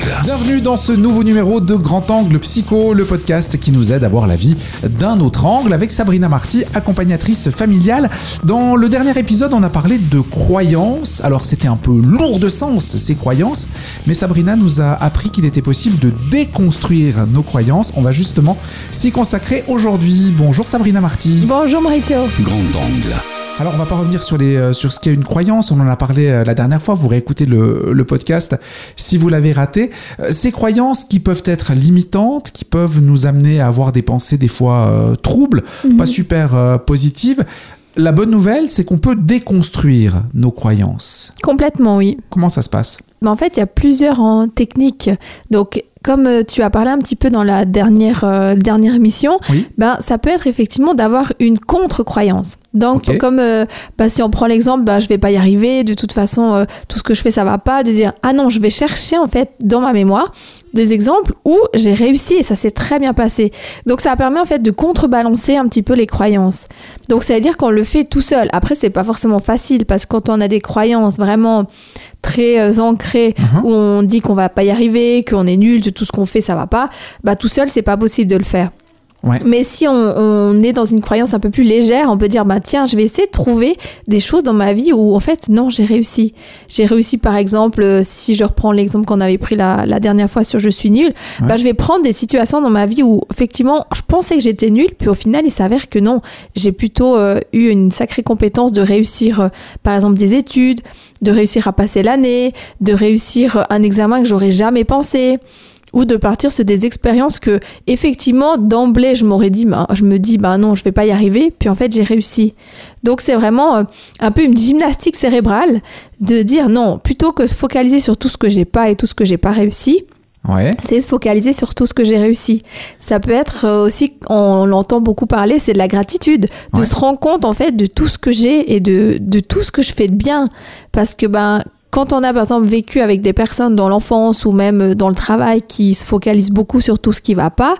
Band. Bienvenue dans ce nouveau numéro de Grand Angle Psycho, le podcast qui nous aide à voir la vie d'un autre angle avec Sabrina Marty, accompagnatrice familiale. Dans le dernier épisode, on a parlé de croyances. Alors c'était un peu lourd de sens ces croyances, mais Sabrina nous a appris qu'il était possible de déconstruire nos croyances. On va justement s'y consacrer aujourd'hui. Bonjour Sabrina Marty. Bonjour Maurizio. Grand angle. Alors on va pas revenir sur, les, euh, sur ce qu'est une croyance, on en a parlé euh, la dernière fois, vous réécoutez le, le podcast si vous l'avez raté. Euh, Ces croyances qui peuvent être limitantes, qui peuvent nous amener à avoir des pensées des fois euh, troubles, pas super euh, positives. La bonne nouvelle, c'est qu'on peut déconstruire nos croyances. Complètement, oui. Comment ça se passe? Mais en fait, il y a plusieurs hein, techniques. Donc, comme euh, tu as parlé un petit peu dans la dernière, euh, dernière émission, Oui. ben, ça peut être effectivement d'avoir une contre-croyance. Donc, comme euh, ben, si on prend l'exemple, ben, je vais pas y arriver, de toute façon, euh, tout ce que je fais, ça va pas, de dire, ah non, je vais chercher en fait dans ma mémoire des exemples où j'ai réussi et ça s'est très bien passé. Donc, ça permet en fait de contrebalancer un petit peu les croyances. Donc, ça veut dire qu'on le fait tout seul. Après, c'est pas forcément facile parce que quand on a des croyances vraiment très euh, ancrées Mhm. où on dit qu'on va pas y arriver, qu'on est nul, que tout ce qu'on fait ça va pas, bah tout seul c'est pas possible de le faire. Ouais. Mais si on, on est dans une croyance un peu plus légère, on peut dire bah tiens, je vais essayer de trouver des choses dans ma vie où en fait non, j'ai réussi. J'ai réussi par exemple euh, si je reprends l'exemple qu'on avait pris la, la dernière fois sur je suis nul, Ouais. bah je vais prendre des situations dans ma vie où effectivement je pensais que j'étais nul, puis au final il s'avère que non, j'ai plutôt euh, eu une sacrée compétence de réussir euh, par exemple des études, de réussir à passer l'année, de réussir un examen que j'aurais jamais pensé ou de partir sur des expériences que effectivement d'emblée je m'aurais dit bah, je me dis bah non je vais pas y arriver puis en fait j'ai réussi donc c'est vraiment euh, un peu une gymnastique cérébrale de dire non plutôt que se focaliser sur tout ce que j'ai pas et tout ce que j'ai pas réussi Ouais. c'est se focaliser sur tout ce que j'ai réussi. Ça peut être euh, aussi, on l'entend beaucoup parler, c'est de la gratitude, de Ouais. se rendre compte en fait de tout ce que j'ai et de, de tout ce que je fais de bien. Parce que ben, quand on a par exemple vécu avec des personnes dans l'enfance ou même euh, dans le travail qui se focalisent beaucoup sur tout ce qui va pas,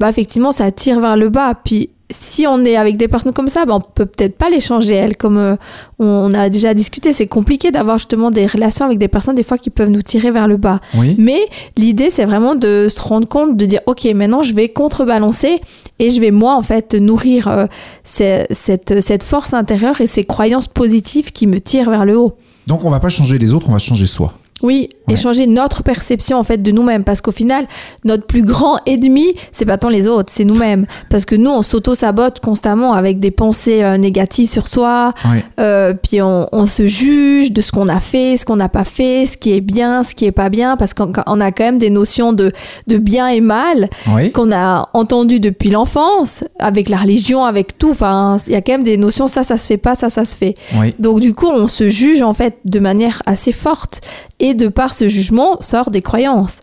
bah effectivement ça tire vers le bas. Puis si on est avec des personnes comme ça, ben on peut peut-être pas les changer elles. Comme euh, on a déjà discuté, c'est compliqué d'avoir justement des relations avec des personnes des fois qui peuvent nous tirer vers le bas. Oui. Mais l'idée, c'est vraiment de se rendre compte, de dire, OK, maintenant, je vais contrebalancer et je vais, moi, en fait, nourrir euh, cette force intérieure et ces croyances positives qui me tirent vers le haut. Donc on va pas changer les autres, on va changer soi. Oui, Ouais. et changer notre perception en fait de nous-mêmes parce qu'au final, notre plus grand ennemi, c'est pas tant les autres, c'est nous-mêmes parce que nous on s'auto-sabote constamment avec des pensées euh, négatives sur soi, Ouais. euh, puis on, on se juge de ce qu'on a fait, ce qu'on n'a pas fait, ce qui est bien, ce qui est pas bien parce qu'on on a quand même des notions de, de bien et mal qu'on a entendu depuis l'enfance avec la religion, avec tout. Enfin, il y a quand même des notions ça ça se fait pas, ça ça se fait. Donc du coup, on se juge en fait de manière assez forte et de par ce jugement sort des croyances.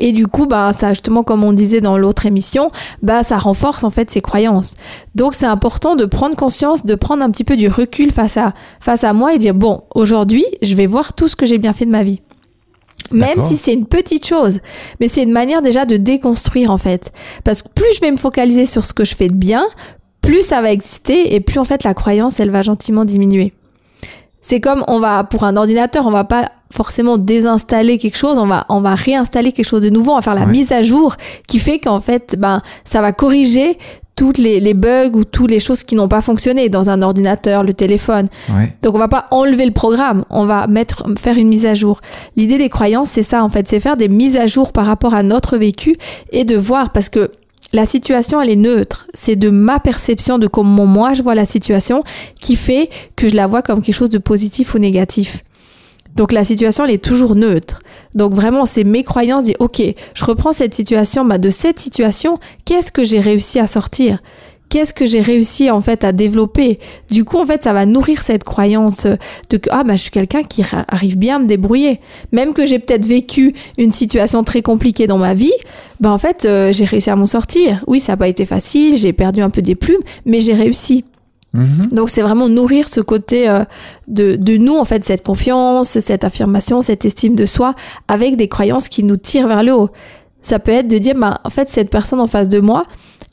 Et du coup, bah, ça, justement, comme on disait dans l'autre émission, bah, ça renforce en fait ces croyances. Donc, c'est important de prendre conscience, de prendre un petit peu du recul face à, face à moi et dire, bon, aujourd'hui, je vais voir tout ce que j'ai bien fait de ma vie. Même si c'est une petite chose, mais c'est une manière déjà de déconstruire en fait. Parce que plus je vais me focaliser sur ce que je fais de bien, plus ça va exister et plus en fait la croyance elle va gentiment diminuer. C'est comme on va pour un ordinateur, on va pas forcément désinstaller quelque chose, on va on va réinstaller quelque chose de nouveau, on va faire la Ouais. mise à jour qui fait qu'en fait ben ça va corriger toutes les, les bugs ou toutes les choses qui n'ont pas fonctionné dans un ordinateur, le téléphone. Ouais. Donc on va pas enlever le programme, on va mettre faire une mise à jour. L'idée des croyances, c'est ça en fait, c'est faire des mises à jour par rapport à notre vécu et de voir parce que la situation elle est neutre, c'est de ma perception de comment moi je vois la situation qui fait que je la vois comme quelque chose de positif ou négatif. Donc la situation elle est toujours neutre. Donc vraiment c'est mes croyances dit OK, je reprends cette situation, bah de cette situation, qu'est-ce que j'ai réussi à sortir? Qu'est-ce que j'ai réussi en fait à développer Du coup en fait ça va nourrir cette croyance de que ah bah je suis quelqu'un qui arrive bien à me débrouiller. Même que j'ai peut-être vécu une situation très compliquée dans ma vie, bah en fait euh, j'ai réussi à m'en sortir. Oui, ça n'a pas été facile, j'ai perdu un peu des plumes, mais j'ai réussi. Mhm. Donc c'est vraiment nourrir ce côté euh, de, de nous, en fait, cette confiance, cette affirmation, cette estime de soi, avec des croyances qui nous tirent vers le haut. Ça peut être de dire, bah, en fait, cette personne en face de moi,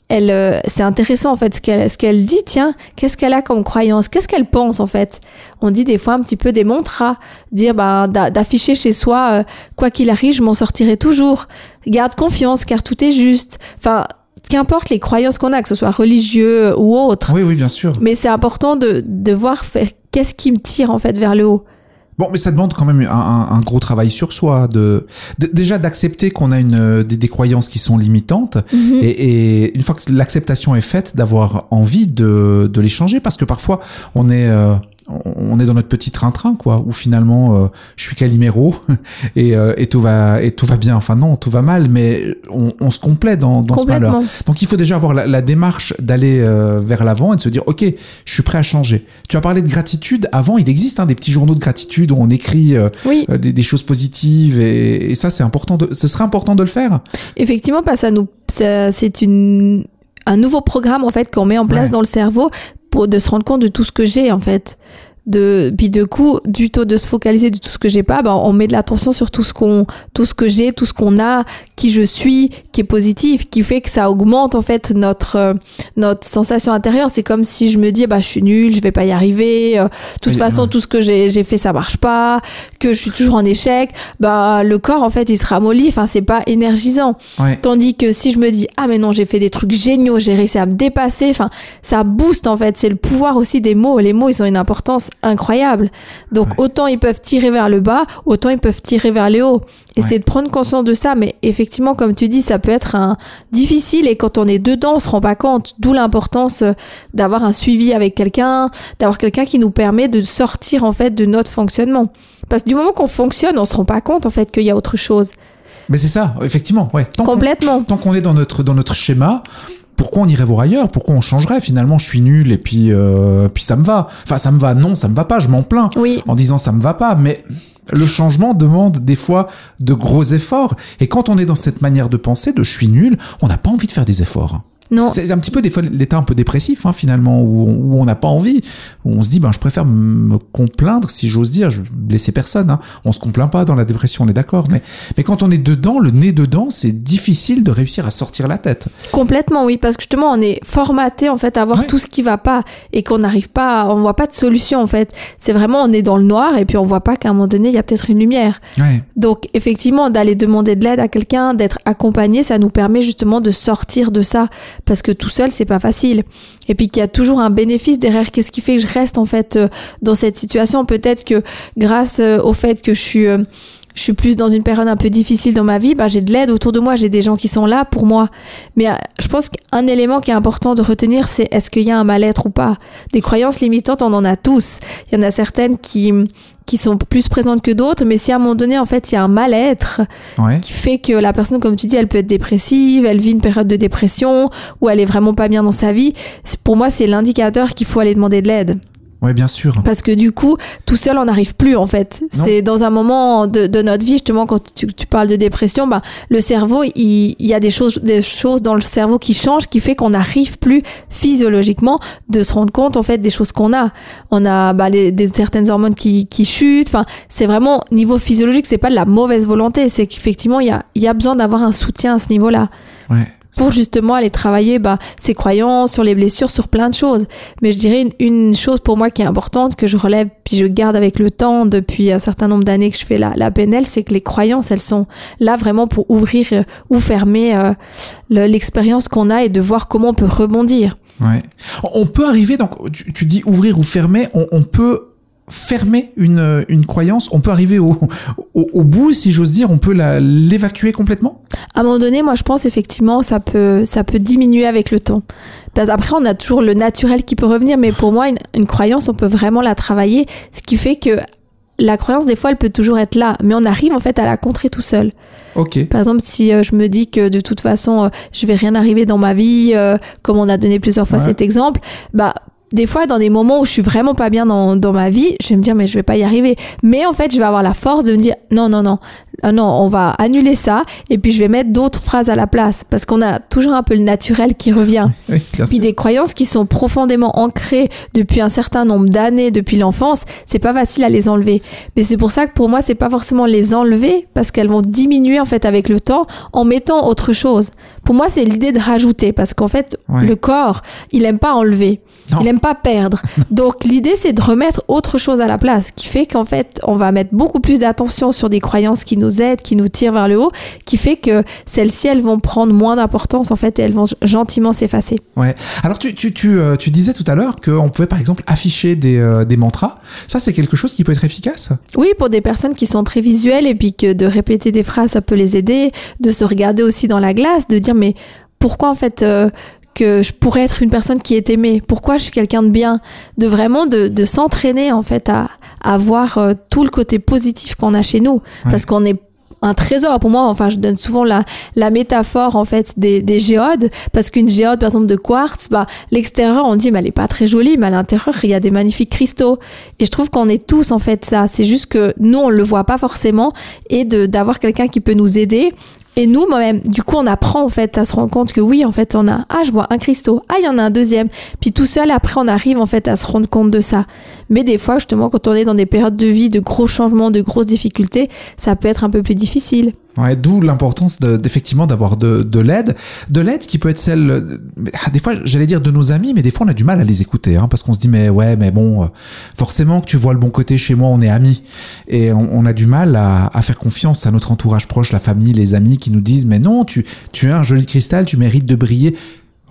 elle, euh, c'est intéressant en fait ce qu'elle, ce qu'elle dit. Tiens, qu'est-ce qu'elle a comme croyance? Qu'est-ce qu'elle pense en fait? On dit des fois un petit peu des mantras, dire bah, d'afficher chez soi euh, quoi qu'il arrive, je m'en sortirai toujours. Garde confiance car tout est juste. Enfin, qu'importe les croyances qu'on a, que ce soit religieux ou autre. Oui, oui, bien sûr. Mais c'est important de, de voir qu'est-ce qui me tire en fait vers le haut. Bon, mais ça demande quand même un, gros travail sur soi, de, déjà d'accepter qu'on a une des, croyances qui sont limitantes, mhm. et, une fois que l'acceptation est faite, d'avoir envie de, de les changer, parce que parfois on est euh, on est dans notre petit train-train quoi où finalement euh, je suis Calimero et, euh, et tout va et tout va bien. Enfin non tout va mal mais on, on se complète dans, dans ce malheur. Donc il faut déjà avoir la, démarche d'aller euh, vers l'avant et de se dire ok je suis prêt à changer. Tu as parlé de gratitude. Avant il existe hein, des petits journaux de gratitude où on écrit des, des, choses positives et, et ça c'est important de, ce serait important de le faire. Effectivement pas ça nous c'est une un nouveau programme en fait qu'on met en place dans le cerveau pour de se rendre compte de tout ce que j'ai en fait de puis de coup du taux de se focaliser de tout ce que j'ai pas ben on met de l'attention sur tout ce qu'on tout ce que j'ai tout ce qu'on a qui je suis qui est positif qui fait que ça augmente en fait notre euh, notre sensation intérieure. C'est comme si je me dis bah je suis nulle je vais pas y arriver euh, de toute façon tout ce que j'ai j'ai fait ça marche pas que je suis toujours en échec bah le corps en fait il se ramollit enfin c'est pas énergisant. Tandis que si je me dis ah mais non j'ai fait des trucs géniaux j'ai réussi à me dépasser enfin ça booste en fait c'est le pouvoir aussi des mots. Les mots ils ont une importance incroyable. Donc autant ils peuvent tirer vers le bas, autant ils peuvent tirer vers le haut. Et c'est de prendre conscience de ça. Mais effectivement, comme tu dis, ça peut être un... difficile et quand on est dedans, on se rend pas compte. D'où l'importance euh, d'avoir un suivi avec quelqu'un, d'avoir quelqu'un qui nous permet de sortir en fait de notre fonctionnement. Parce que du moment qu'on fonctionne, on se rend pas compte en fait qu'il y a autre chose. Mais c'est ça, effectivement. Ouais. Complètement. tant qu'on est dans notre, dans notre schéma, pourquoi on irait voir ailleurs? Pourquoi on changerait? Finalement, je suis nul et puis euh, puis ça me va. Enfin, ça me va. Non, ça me va pas. Je m'en plains oui. en disant ça me va pas. Mais le changement demande des fois de gros efforts. Et quand on est dans cette manière de penser, de je suis nul, on n'a pas envie de faire des efforts. Non. C'est un petit peu des fois l'état un peu dépressif hein, finalement où, on n'a pas envie, où on se dit ben je préfère me complaindre si j'ose dire, je blesser personne. Hein. On se complaint pas dans la dépression, on est d'accord, mais mais quand on est dedans, le nez dedans, c'est difficile de réussir à sortir la tête. Complètement oui, parce que justement on est formaté en fait à voir tout ce qui va pas et qu'on n'arrive pas, on voit pas de solution en fait. C'est vraiment on est dans le noir et puis on voit pas qu'à un moment donné il y a peut-être une lumière. Ouais. Donc effectivement d'aller demander de l'aide à quelqu'un, d'être accompagné, ça nous permet justement de sortir de ça parce que tout seul c'est pas facile et puis qu'il y a toujours un bénéfice derrière qu'est-ce qui fait que je reste en fait euh, dans cette situation? Peut-être que grâce euh, au fait que je suis euh, je suis plus dans une période un peu difficile dans ma vie, bah, j'ai de l'aide autour de moi, j'ai des gens qui sont là pour moi. Mais je pense qu'un élément qui est important de retenir, c'est est-ce qu'il y a un mal-être ou pas? Des croyances limitantes, on en a tous. Il y en a certaines qui, qui sont plus présentes que d'autres, mais si à un moment donné, en fait, il y a un mal-être qui fait que la personne, comme tu dis, elle peut être dépressive, elle vit une période de dépression, ou elle est vraiment pas bien dans sa vie, pour moi, c'est l'indicateur qu'il faut aller demander de l'aide. Oui, bien sûr. Parce que du coup, tout seul, on n'arrive plus en fait. C'est dans un moment de, de, notre vie, justement, quand tu, tu parles de dépression, bah, le cerveau, il, il, y a des choses, des choses dans le cerveau qui changent, qui fait qu'on n'arrive plus physiologiquement de se rendre compte en fait des choses qu'on a. On a bah, les, des, certaines hormones qui, qui chutent. Enfin, c'est vraiment niveau physiologique, c'est pas de la mauvaise volonté, c'est qu'effectivement, il y a, il y a besoin d'avoir un soutien à ce niveau-là. Ouais pour justement aller travailler bah, ses croyances, sur les blessures, sur plein de choses. Mais je dirais une, chose pour moi qui est importante, que je relève, puis je garde avec le temps depuis un certain nombre d'années que je fais la, la PNL, c'est que les croyances, elles sont là vraiment pour ouvrir euh, ou fermer euh, l'expérience qu'on a et de voir comment on peut rebondir. Ouais. On peut arriver, donc tu, dis ouvrir ou fermer, on, on peut fermer une, une croyance, on peut arriver au, au, bout, si j'ose dire, on peut l'évacuer complètement? À un moment donné, moi je pense effectivement ça peut, ça peut diminuer avec le temps. Parce après, on a toujours le naturel qui peut revenir, mais pour moi, une, une croyance, on peut vraiment la travailler, ce qui fait que la croyance, des fois, elle peut toujours être là, mais on arrive en fait à la contrer tout seul. Ok. Par exemple, si euh, je me dis que de toute façon, euh, je vais rien arriver dans ma vie, euh, comme on a donné plusieurs fois cet exemple, bah des fois, dans des moments où je suis vraiment pas bien dans, dans ma vie, je vais me dire, mais je vais pas y arriver. Mais en fait, je vais avoir la force de me dire, non, non, non, ah non, on va annuler ça, et puis je vais mettre d'autres phrases à la place, parce qu'on a toujours un peu le naturel qui revient. Oui, bien Puis sûr. des croyances qui sont profondément ancrées depuis un certain nombre d'années, depuis l'enfance, c'est pas facile à les enlever. Mais c'est pour ça que pour moi, c'est pas forcément les enlever, parce qu'elles vont diminuer en fait avec le temps en mettant autre chose. Pour moi, c'est l'idée de rajouter, parce qu'en fait, Ouais. le corps, il aime pas enlever. Non. Il aime pas perdre. Donc l'idée c'est de remettre autre chose à la place, qui fait qu'en fait on va mettre beaucoup plus d'attention sur des croyances qui nous aident, qui nous tirent vers le haut, qui fait que celles-ci elles vont prendre moins d'importance en fait et elles vont gentiment s'effacer. Ouais. Alors tu, tu, tu, euh, tu disais tout à l'heure qu'on pouvait par exemple afficher des, euh, des mantras. Ça c'est quelque chose qui peut être efficace? Oui, pour des personnes qui sont très visuelles et puis que de répéter des phrases ça peut les aider, de se regarder aussi dans la glace, de dire mais pourquoi en fait euh, que je pourrais être une personne qui est aimée. Pourquoi je suis quelqu'un de bien? De vraiment de, de s'entraîner en fait à, à voir euh, tout le côté positif qu'on a chez nous, parce qu'on est un trésor. Pour moi enfin je donne souvent la, la métaphore en fait des, des géodes. Parce qu'une géode par exemple de quartz bah l'extérieur on dit mais elle est pas très jolie mais à l'intérieur il y a des magnifiques cristaux. Et je trouve qu'on est tous en fait ça. C'est juste que nous on le voit pas forcément. Et de d'avoir quelqu'un qui peut nous aider et nous, même, du coup, on apprend en fait à se rendre compte que oui, en fait, on a ah, je vois un cristaux, ah, il y en a un deuxième. Puis tout seul, après, on arrive en fait à se rendre compte de ça. Mais des fois, justement, quand on est dans des périodes de vie de gros changements, de grosses difficultés, ça peut être un peu plus difficile. Ouais, d'où l'importance de- d'effectivement d'avoir de, de l'aide, de l'aide qui peut être celle, ah, des fois j'allais dire de nos amis, mais des fois on a du mal à les écouter, hein, parce qu'on se dit mais ouais, mais bon, euh, forcément que tu vois le bon côté chez moi, on est amis, et on, on a du mal à, à faire confiance à notre entourage proche, la famille, les amis qui nous disent mais non, tu tu es un joli cristal, tu mérites de briller.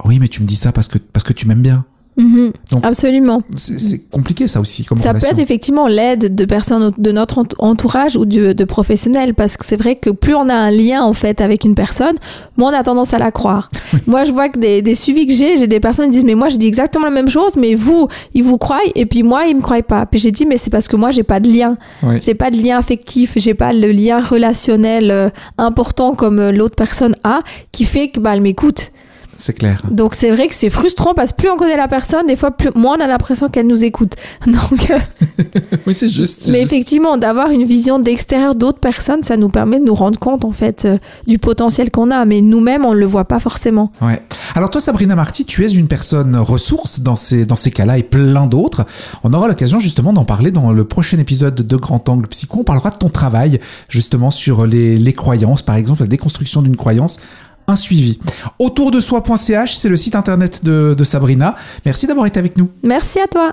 Oui, mais tu me dis ça parce que parce que tu m'aimes bien. Mhm. Donc- Absolument. C'est compliqué ça aussi comme Ça peut être effectivement l'aide de personnes de notre ent- entourage ou de, de professionnels parce que c'est vrai que plus on a un lien en fait avec une personne, moins on a tendance à la croire. moi, je vois que des, des suivis que j'ai, j'ai des personnes qui disent mais moi je dis exactement la même chose, mais vous, ils vous croient et puis moi ils me croient pas. Puis j'ai dit mais c'est parce que moi j'ai pas de lien, j'ai pas de lien affectif, j'ai pas le lien relationnel euh, important comme euh, l'autre personne a qui fait que bah elle m'écoute. C'est clair. Donc c'est vrai que c'est frustrant parce que plus on connaît la personne, des fois plus moins on a l'impression qu'elle nous écoute. Donc euh, Oui, c'est juste. mais juste. effectivement, d'avoir une vision d'extérieur d'autres personnes, ça nous permet de nous rendre compte en fait euh, du potentiel qu'on a, mais nous-mêmes on le voit pas forcément. Ouais. Alors toi, Sabrina Marty, tu es une personne ressource dans ces, dans ces cas-là et plein d'autres. On aura l'occasion justement d'en parler dans le prochain épisode de Grand Angle Psycho. On parlera de ton travail justement sur les, les croyances, par exemple la déconstruction d'une croyance. Un suivi. Autour de soi.ch, c'est le site internet de, de Sabrina. Merci d'avoir été avec nous. Merci à toi.